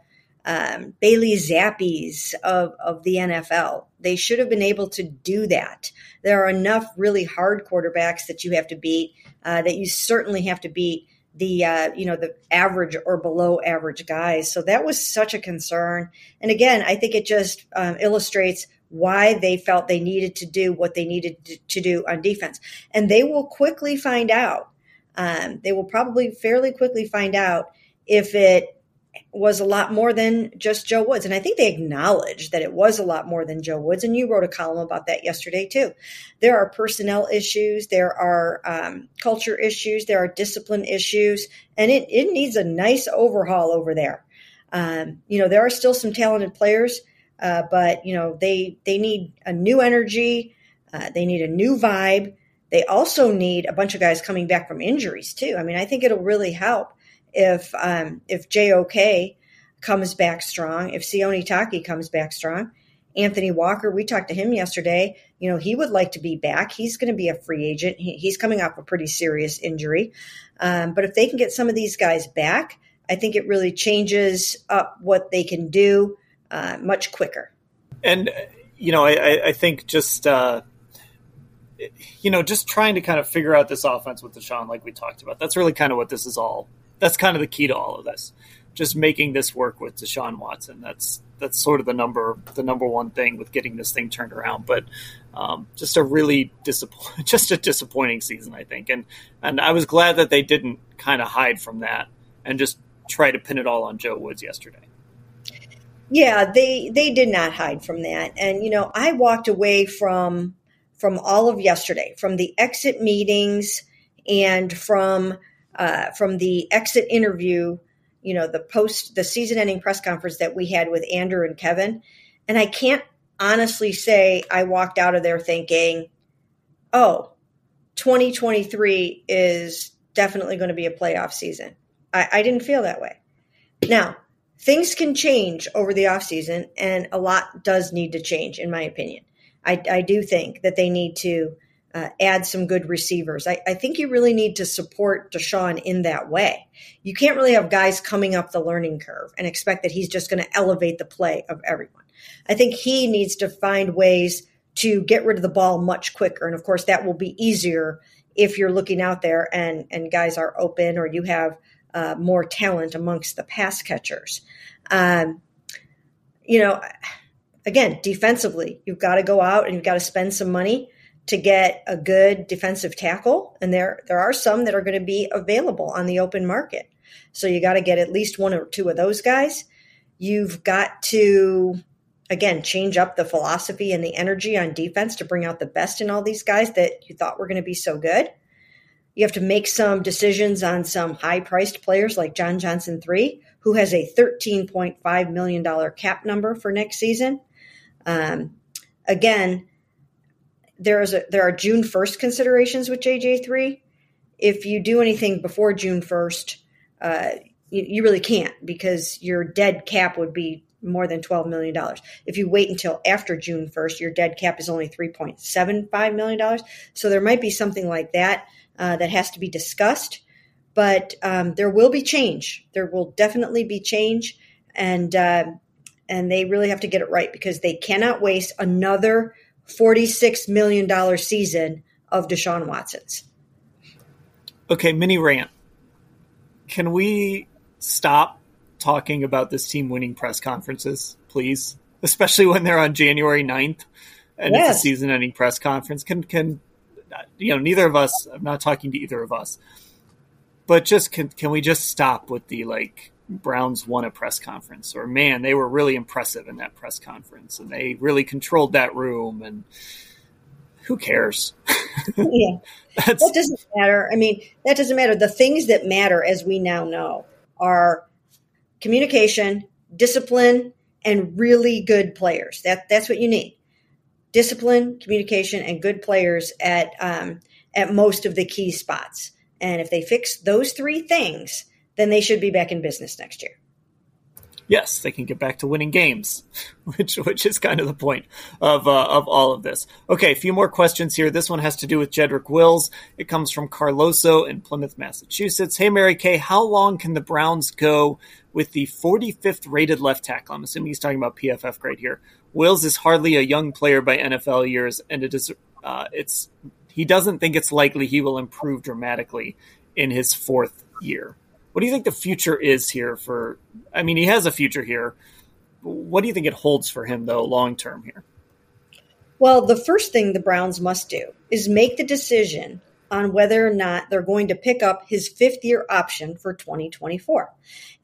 um, Bailey Zappes of, of the NFL. They should have been able to do that. There are enough really hard quarterbacks that you have to beat, uh, that you certainly have to beat the uh, you know the average or below average guys. So that was such a concern. And again, I think it just um, illustrates why they felt they needed to do what they needed to do on defense. And they will quickly find out. Um, they will probably fairly quickly find out if it was a lot more than just Joe Woods. And I think they acknowledge that it was a lot more than Joe Woods. And you wrote a column about that yesterday, too. There are personnel issues, there are um, culture issues, there are discipline issues, and it, it needs a nice overhaul over there. Um, you know, there are still some talented players, uh, but, you know, they, they need a new energy, uh, they need a new vibe. They also need a bunch of guys coming back from injuries, too. I mean, I think it'll really help if um, if JOK comes back strong, if Sione Taki comes back strong, Anthony Walker, we talked to him yesterday. You know, he would like to be back. He's going to be a free agent. He, he's coming off a pretty serious injury. Um, but if they can get some of these guys back, I think it really changes up what they can do uh, much quicker. And, you know, I, I think just, uh, you know, just trying to kind of figure out this offense with Deshaun, like we talked about, that's really kind of what this is all that's kind of the key to all of this. Just making this work with Deshaun Watson. That's that's sort of the number the number one thing with getting this thing turned around. But um, just a really disappoint just a disappointing season, I think. And and I was glad that they didn't kind of hide from that and just try to pin it all on Joe Woods yesterday. Yeah, they they did not hide from that. And you know, I walked away from from all of yesterday, from the exit meetings and from uh, from the exit interview, you know, the post, the season ending press conference that we had with Andrew and Kevin. And I can't honestly say I walked out of there thinking, oh, 2023 is definitely going to be a playoff season. I, I didn't feel that way. Now, things can change over the offseason, and a lot does need to change, in my opinion. I, I do think that they need to uh, add some good receivers. I, I, think you really need to support Deshaun in that way. You can't really have guys coming up the learning curve and expect that he's just going to elevate the play of everyone. I think he needs to find ways to get rid of the ball much quicker. And of course, that will be easier if you're looking out there and, and guys are open or you have uh, more talent amongst the pass catchers. Um, you know, again, defensively, you've got to go out and you've got to spend some money to get a good defensive tackle, and there there are some that are going to be available on the open market. So you got to get at least one or two of those guys. You've got to again change up the philosophy and the energy on defense to bring out the best in all these guys that you thought were going to be so good. You have to make some decisions on some high priced players like John Johnson 3, who has a $13.5 million cap number for next season. Um, again, there is a there are June first considerations with JJ three. If you do anything before June first, uh, you, you really can't because your dead cap would be more than $12 million. If you wait until after June 1st, your dead cap is only $3.75 million. So there might be something like that uh, that has to be discussed. But um, there will be change. There will definitely be change. And, uh, and they really have to get it right because they cannot waste another $46 million season of Deshaun Watson's. Okay, mini rant. can we stop talking about this team winning press conferences, please? Especially when they're on January 9th and yes. it's a season ending press conference. Can, can, you know, neither of us, I'm not talking to either of us, but just can, can we just stop with the like, Browns won a press conference, or man, they were really impressive in that press conference, and they really controlled that room. And who cares? yeah, that doesn't matter. I mean, that doesn't matter. The things that matter, as we now know, are communication, discipline, and really good players. That that's what you need: discipline, communication, and good players at um, at most of the key spots. And if they fix those three things, then they should be back in business next year yes, they can get back to winning games, which which is kind of the point of uh, of all of this. Okay, a few more questions here. This one has to do with Jedrick Wills. It comes from Carloso in Plymouth, Massachusetts. Hey, Mary Kay, how long can the Browns go with the 45th rated left tackle? I'm assuming he's talking about PFF grade here. Wills is hardly a young player by NFL years, and it is uh, it's he doesn't think it's likely he will improve dramatically in his fourth year. What do you think the future is here for? I mean, he has a future here. What do you think it holds for him, though, long term here? Well, the first thing the Browns must do is make the decision on whether or not they're going to pick up his fifth year option for 2024.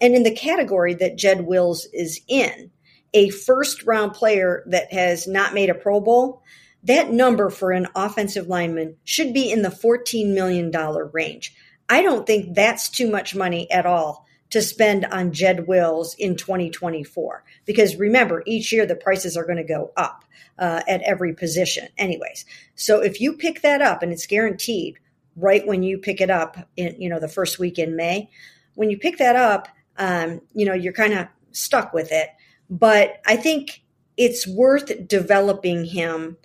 And in the category that Jed Wills is in, a first round player that has not made a Pro Bowl, that number for an offensive lineman should be in the $14 million range. I don't think that's too much money at all to spend on Jed Wills in 2024. Because remember, each year the prices are going to go up uh, at every position, anyways. So if you pick that up and it's guaranteed right when you pick it up in you know the first week in May, when you pick that up, um, you know you're kind of stuck with it. But I think it's worth developing him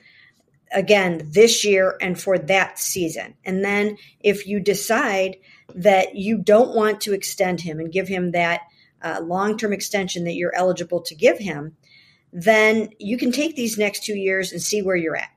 again this year and for that season. And then if you decide that you don't want to extend him and give him that uh, long term extension that you're eligible to give him, then you can take these next two years and see where you're at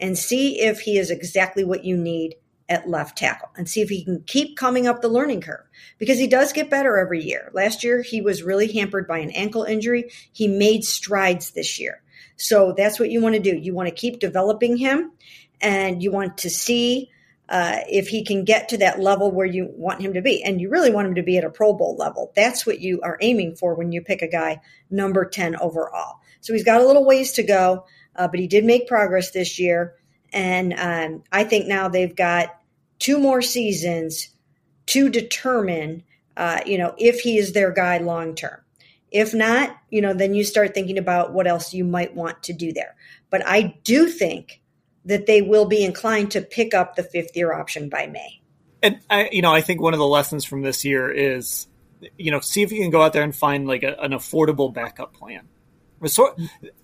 and see if he is exactly what you need at left tackle and see if he can keep coming up the learning curve because he does get better every year. Last year, he was really hampered by an ankle injury. He made strides this year. So that's what you want to do. You want to keep developing him and you want to see uh, if he can get to that level where you want him to be. And you really want him to be at a Pro Bowl level. That's what you are aiming for when you pick a guy number 10 overall. So he's got a little ways to go, uh, but he did make progress this year. And um, I think now they've got two more seasons to determine, uh, you know, if he is their guy long term. If not, you know, then you start thinking about what else you might want to do there. But I do think that they will be inclined to pick up the fifth year option by May. And I, you know, I think one of the lessons from this year is, you know, see if you can go out there and find like a, an affordable backup plan. So,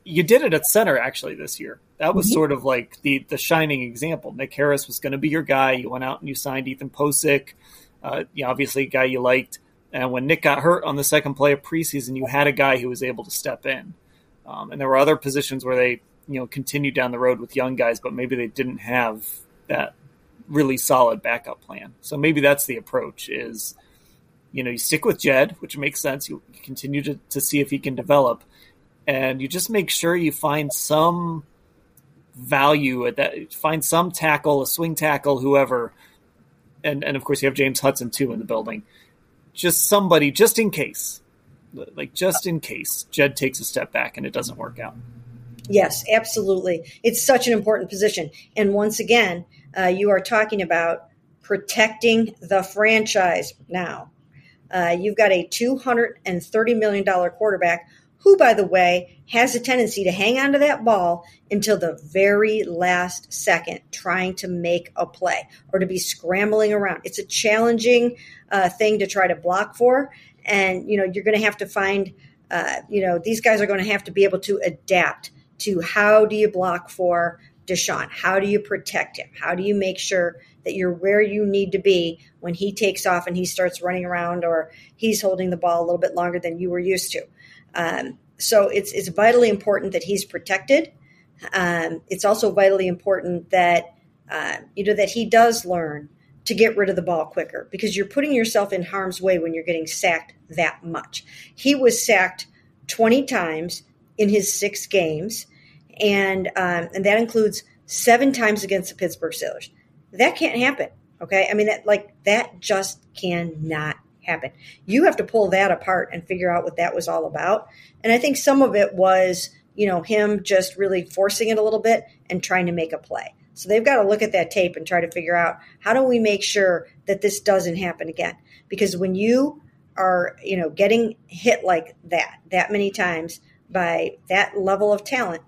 you did it at center actually this year. That was mm-hmm. sort of like the the shining example. Nick Harris was going to be your guy. You went out and you signed Ethan Pocic, uh, you know, obviously a guy you liked. And when Nick got hurt on the second play of preseason, you had a guy who was able to step in. Um, and there were other positions where they, you know, continued down the road with young guys, but maybe they didn't have that really solid backup plan. So maybe that's the approach is, you know, you stick with Jed, which makes sense. You continue to, to see if he can develop. And you just make sure you find some value at that, find some tackle, a swing tackle, whoever. And, and of course, you have James Hudson too in the building just somebody, just in case, like just in case Jed takes a step back and it doesn't work out. Yes, absolutely. It's such an important position. And once again, uh, you are talking about protecting the franchise now. Uh, you've got a $230 million quarterback who, by the way, has a tendency to hang on to that ball until the very last second, trying to make a play or to be scrambling around. It's a challenging uh, thing to try to block for. And, you know, you're going to have to find, uh, you know, these guys are going to have to be able to adapt to how do you block for Deshaun? How do you protect him? How do you make sure that you're where you need to be when he takes off and he starts running around or he's holding the ball a little bit longer than you were used to? Um, so it's it's vitally important that he's protected. Um, it's also vitally important that uh, you know that he does learn to get rid of the ball quicker because you're putting yourself in harm's way when you're getting sacked that much. He was sacked 20 times in his six games, and um, and that includes seven times against the Pittsburgh Steelers. That can't happen. Okay, I mean that like that just cannot happen. You have to pull that apart and figure out what that was all about. And I think some of it was, you know, him just really forcing it a little bit and trying to make a play. So they've got to look at that tape and try to figure out how do we make sure that this doesn't happen again? Because when you are, you know, getting hit like that that many times by that level of talent,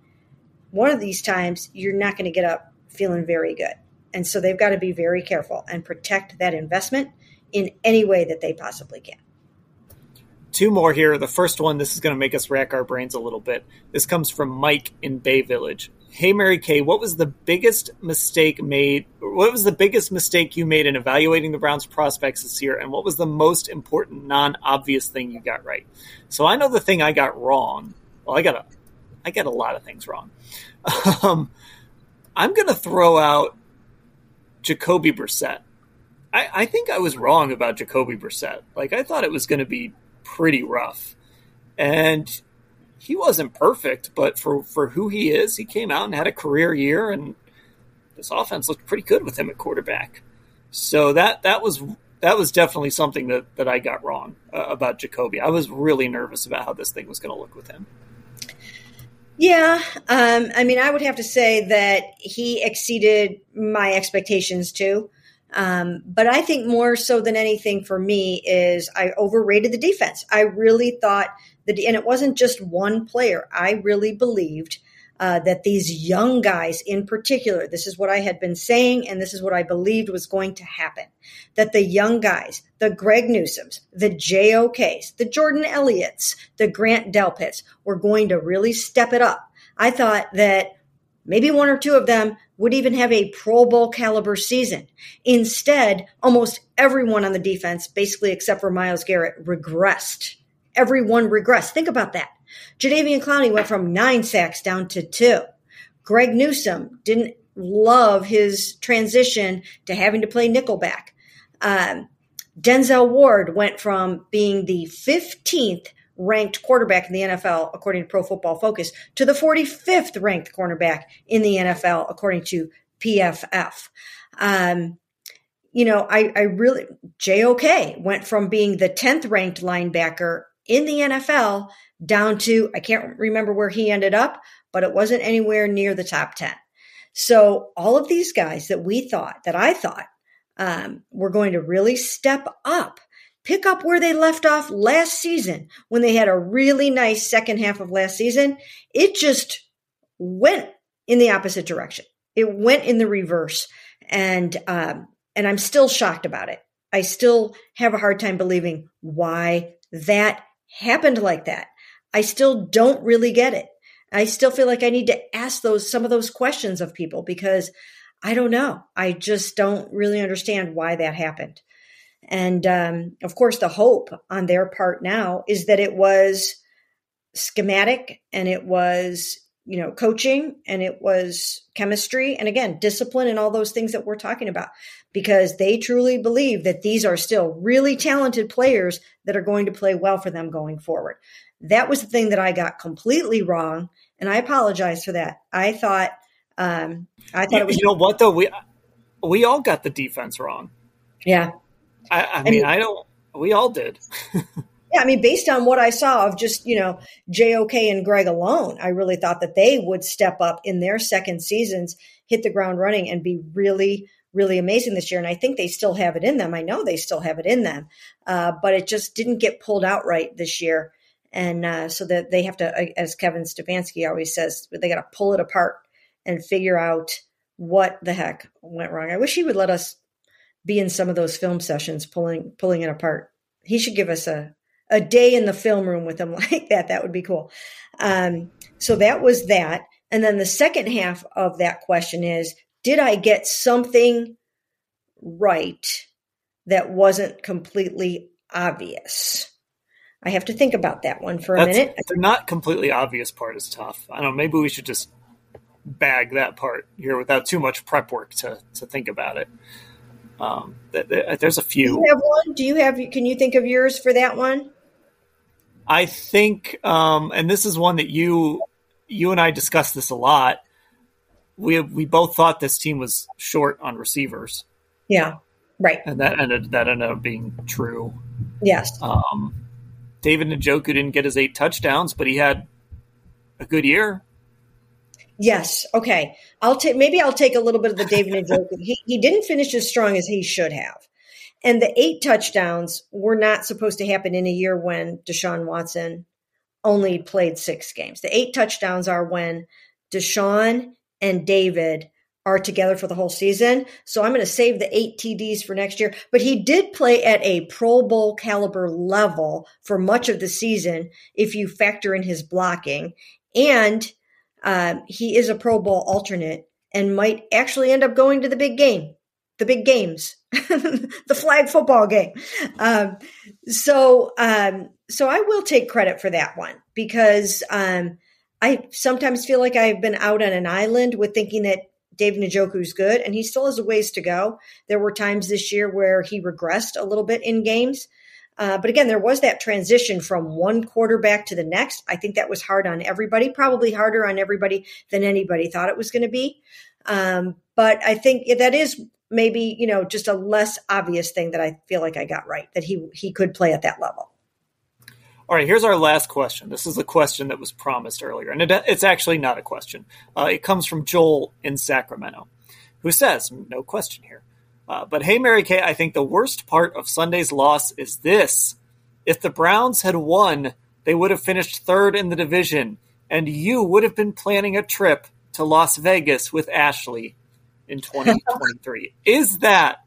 one of these times you're not going to get up feeling very good. And so they've got to be very careful and protect that investment in any way that they possibly can. Two more here. The first one, this is going to make us rack our brains a little bit. This comes from Mike in Bay Village. Hey, Mary Kay, what was the biggest mistake made? What was the biggest mistake you made in evaluating the Browns' prospects this year? And what was the most important, non obvious thing you got right? So I know the thing I got wrong. Well, I got a, I got a lot of things wrong. Um, I'm going to throw out Jacoby Brissett. I, I think I was wrong about Jacoby Brissett. Like I thought it was going to be pretty rough, and he wasn't perfect, but for for who he is, he came out and had a career year, and this offense looked pretty good with him at quarterback. So that that was that was definitely something that that I got wrong uh, about Jacoby. I was really nervous about how this thing was going to look with him. Yeah, um, I mean, I would have to say that he exceeded my expectations too. Um, but I think more so than anything for me is I overrated the defense. I really thought that, and it wasn't just one player. I really believed uh, that these young guys in particular, this is what I had been saying, and this is what I believed was going to happen. That the young guys, the Greg Newsoms, the JOKs, the Jordan Elliott's, the Grant Delpits were going to really step it up. I thought that maybe one or two of them would even have a Pro Bowl caliber season. Instead, almost everyone on the defense, basically except for Myles Garrett, regressed. Everyone regressed. Think about that. Jadeveon Clowney went from nine sacks down to two. Greg Newsome didn't love his transition to having to play nickelback. Um, Denzel Ward went from being the 15th ranked quarterback in the NFL, according to Pro Football Focus, to the 45th ranked cornerback in the NFL, according to PFF. Um, you know, I, I really, JOK went from being the 10th ranked linebacker in the NFL down to, I can't remember where he ended up, but it wasn't anywhere near the top 10. So all of these guys that we thought, that I thought, um, were going to really step up pick up where they left off last season when they had a really nice second half of last season. It just went in the opposite direction. It went in the reverse, and um, and I'm still shocked about it. I still have a hard time believing why that happened like that. I still don't really get it. I still feel like I need to ask those some of those questions of people because I don't know. I just don't really understand why that happened. And um, of course, the hope on their part now is that it was schematic and it was, you know, coaching and it was chemistry and again, discipline and all those things that we're talking about because they truly believe that these are still really talented players that are going to play well for them going forward. That was the thing that I got completely wrong. And I apologize for that. I thought, um, I thought you, it was. You know what though? We, we all got the defense wrong. Yeah. I, I mean, I don't. We all did. yeah, I mean, based on what I saw of just you know JOK and Greg alone, I really thought that they would step up in their second seasons, hit the ground running, and be really, really amazing this year. And I think they still have it in them. I know they still have it in them, uh, but it just didn't get pulled out right this year. And uh, so that they have to, as Kevin Stefanski always says, they got to pull it apart and figure out what the heck went wrong. I wish he would let us be in some of those film sessions pulling pulling it apart. He should give us a a day in the film room with him like that. That would be cool. Um, so that was that. And then the second half of that question is Did I get something right that wasn't completely obvious? I have to think about that one for a That's, minute. The not completely obvious part is tough. I don't know. Maybe we should just bag that part here without too much prep work to, to think about it. Um, there's a few. Do you have one? Do you have? Can you think of yours for that one? I think, um, and this is one that you you and I discussed this a lot. We we both thought this team was short on receivers. Yeah, right. And that ended that ended up being true. Yes. Um, David Njoku didn't get his eight touchdowns, but he had a good year. Yes. Okay. I'll take maybe I'll take a little bit of the David Njoku. he he didn't finish as strong as he should have. And the eight touchdowns were not supposed to happen in a year when Deshaun Watson only played six games. The eight touchdowns are when Deshaun and David are together for the whole season. So I'm going to save the eight TDs for next year. But he did play at a Pro Bowl caliber level for much of the season if you factor in his blocking. And um, he is a Pro Bowl alternate and might actually end up going to the big game the big games, the flag football game. Um, so, um, so I will take credit for that one because um, I sometimes feel like I've been out on an island with thinking that David is good, and he still has a ways to go. There were times this year where he regressed a little bit in games. Uh, but again, there was that transition from one quarterback to the next. I think that was hard on everybody, probably harder on everybody than anybody thought it was going to be. Um, but I think that is maybe you know just a less obvious thing that I feel like I got right that he he could play at that level. All right, here's our last question. This is a question that was promised earlier, and it, it's actually not a question. Uh, it comes from Joel in Sacramento, who says, "No question here." Uh, but hey, Mary Kay, I think the worst part of Sunday's loss is this: if the Browns had won, they would have finished third in the division, and you would have been planning a trip to Las Vegas with Ashley in 2023. Is that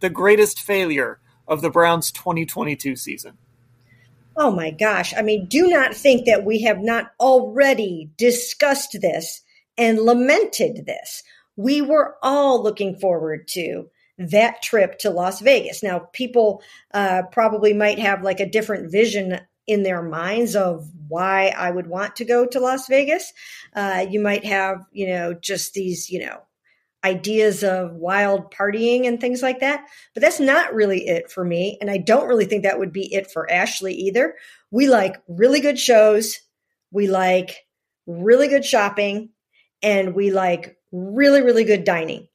the greatest failure of the Browns 2022 season? Oh my gosh. I mean, do not think that we have not already discussed this and lamented this. We were all looking forward to that trip to Las Vegas. Now, people uh, probably might have like a different vision in their minds of why I would want to go to Las Vegas. Uh, you might have, you know, just these, you know, ideas of wild partying and things like that. But that's not really it for me. And I don't really think that would be it for Ashley either. We like really good shows. We like really good shopping and we like really, really good dining.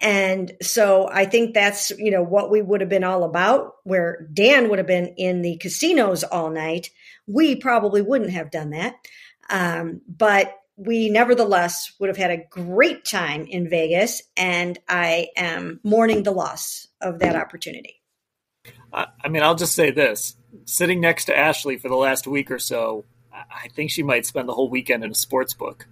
And so I think that's, you know, what we would have been all about where Dan would have been in the casinos all night. We probably wouldn't have done that. Um, but we nevertheless would have had a great time in Vegas, and I am mourning the loss of that opportunity. I mean, I'll just say this sitting next to Ashley for the last week or so, I think she might spend the whole weekend in a sports book.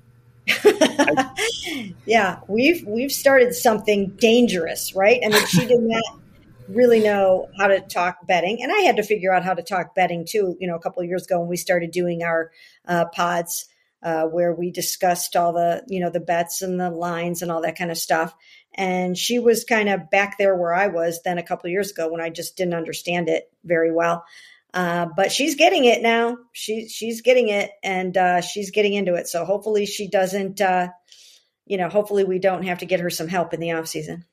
yeah, we've we've started something dangerous, right? I mean, she did not really know how to talk betting, and I had to figure out how to talk betting too. You know, a couple of years ago when we started doing our uh, pods, uh, where we discussed all the you know the bets and the lines and all that kind of stuff and she was kind of back there where i was then a couple of years ago when i just didn't understand it very well uh, but she's getting it now she, she's getting it and uh, she's getting into it so hopefully she doesn't uh, you know hopefully we don't have to get her some help in the off season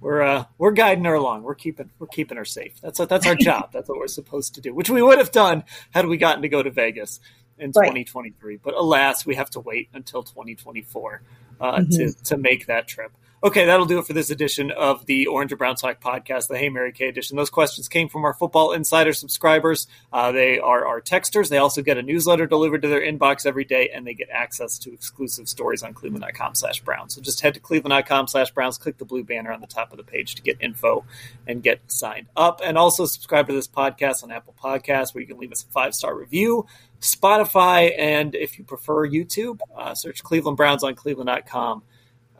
we're uh, we're guiding her along. We're keeping we're keeping her safe. That's what, that's our job. That's what we're supposed to do. Which we would have done had we gotten to go to Vegas in right. 2023. But alas, we have to wait until 2024 uh, mm-hmm. to, to make that trip. Okay, that'll do it for this edition of the Orange and Brown Talk podcast, the Hey Mary Kay edition. Those questions came from our Football Insider subscribers. Uh, they are our texters. They also get a newsletter delivered to their inbox every day, and they get access to exclusive stories on cleveland.com slash Browns. So just head to cleveland.com slash Browns, click the blue banner on the top of the page to get info and get signed up. And also subscribe to this podcast on Apple Podcasts, where you can leave us a five-star review, Spotify, and if you prefer YouTube, uh, search Cleveland Browns on cleveland.com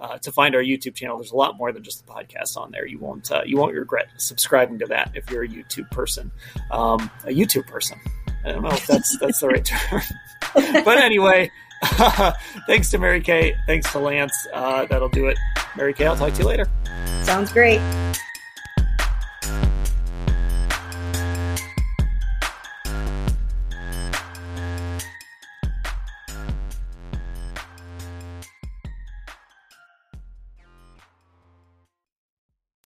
uh, to find our YouTube channel. There's a lot more than just the podcast on there. You won't uh, you won't regret subscribing to that if you're a YouTube person, um, a YouTube person. I don't know if that's that's the right term, but anyway. thanks to Mary Kay. Thanks to Lance. Uh, that'll do it. Mary Kay, I'll talk to you later. Sounds great.